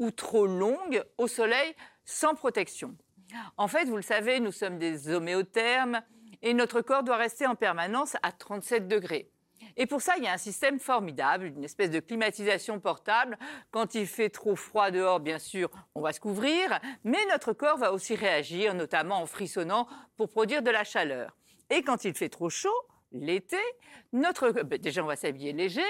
ou trop longue au soleil sans protection. En fait, vous le savez, nous sommes des homéothermes et notre corps doit rester en permanence à 37 degrés. Et pour ça, il y a un système formidable, une espèce de climatisation portable. Quand il fait trop froid dehors, bien sûr, on va se couvrir, mais notre corps va aussi réagir, notamment en frissonnant, pour produire de la chaleur. Et quand il fait trop chaud, l'été, notre ben, déjà on va s'habiller léger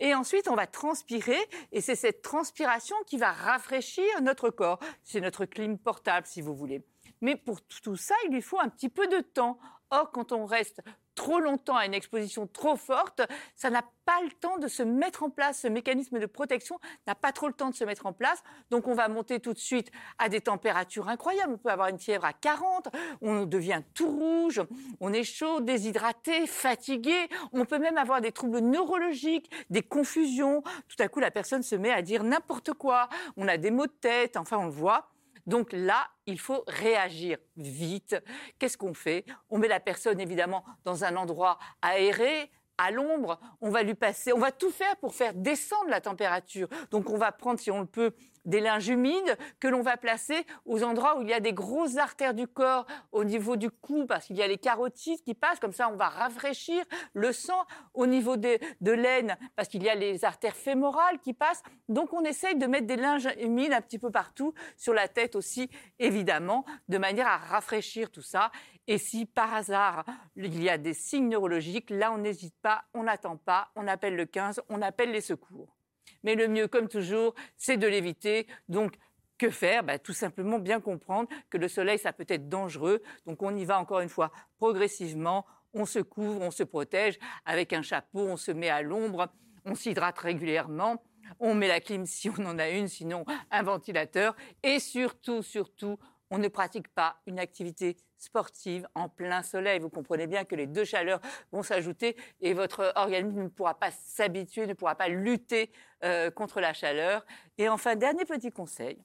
et ensuite on va transpirer et c'est cette transpiration qui va rafraîchir notre corps. C'est notre clim portable si vous voulez. Mais pour tout ça, il lui faut un petit peu de temps. Or, quand on reste trop longtemps à une exposition trop forte, ça n'a pas le temps de se mettre en place. Ce mécanisme de protection n'a pas trop le temps de se mettre en place. Donc on va monter tout de suite à des températures incroyables. On peut avoir une fièvre à 40, on devient tout rouge, on est chaud, déshydraté, fatigué. On peut même avoir des troubles neurologiques, des confusions. Tout à coup, la personne se met à dire n'importe quoi. On a des maux de tête, enfin on le voit. Donc là, il faut réagir vite. Qu'est-ce qu'on fait? On met la personne évidemment dans un endroit aéré, à l'ombre, on va lui passer, on va tout faire pour faire descendre la température. Donc on va prendre, si on le peut, des linges humides que l'on va placer aux endroits où il y a des grosses artères du corps au niveau du cou parce qu'il y a les carotides qui passent comme ça on va rafraîchir le sang au niveau de, de l'aine parce qu'il y a les artères fémorales qui passent. Donc on essaye de mettre des linges humides un petit peu partout sur la tête aussi évidemment de manière à rafraîchir tout ça. Et si par hasard il y a des signes neurologiques là on n'hésite pas on n'attend pas on appelle le 15 on appelle les secours mais le mieux, comme toujours, c'est de l'éviter. Donc, que faire? Bah, Tout simplement bien comprendre que le soleil, ça peut être dangereux. Donc, on y va encore une fois progressivement. On se couvre, on se protège avec un chapeau, on se met à l'ombre, on s'hydrate régulièrement. On met la clim si on en a une, sinon un ventilateur. Et surtout, surtout, on ne pratique pas une activité sportive en plein soleil. Vous comprenez bien que les deux chaleurs vont s'ajouter et votre organisme ne pourra pas s'habituer, ne pourra pas lutter euh, contre la chaleur. Et enfin, dernier petit conseil,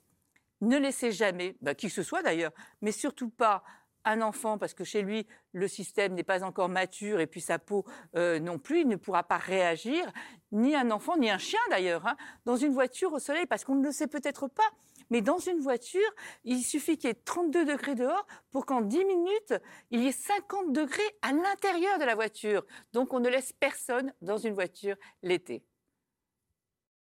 ne laissez jamais, bah, qui que ce soit d'ailleurs, mais surtout pas un enfant, parce que chez lui, le système n'est pas encore mature et puis sa peau euh, non plus, il ne pourra pas réagir, ni un enfant, ni un chien d'ailleurs, hein, dans une voiture au soleil, parce qu'on ne le sait peut-être pas, mais dans une voiture, il suffit qu'il y ait 32 degrés dehors pour qu'en 10 minutes, il y ait 50 degrés à l'intérieur de la voiture. Donc on ne laisse personne dans une voiture l'été.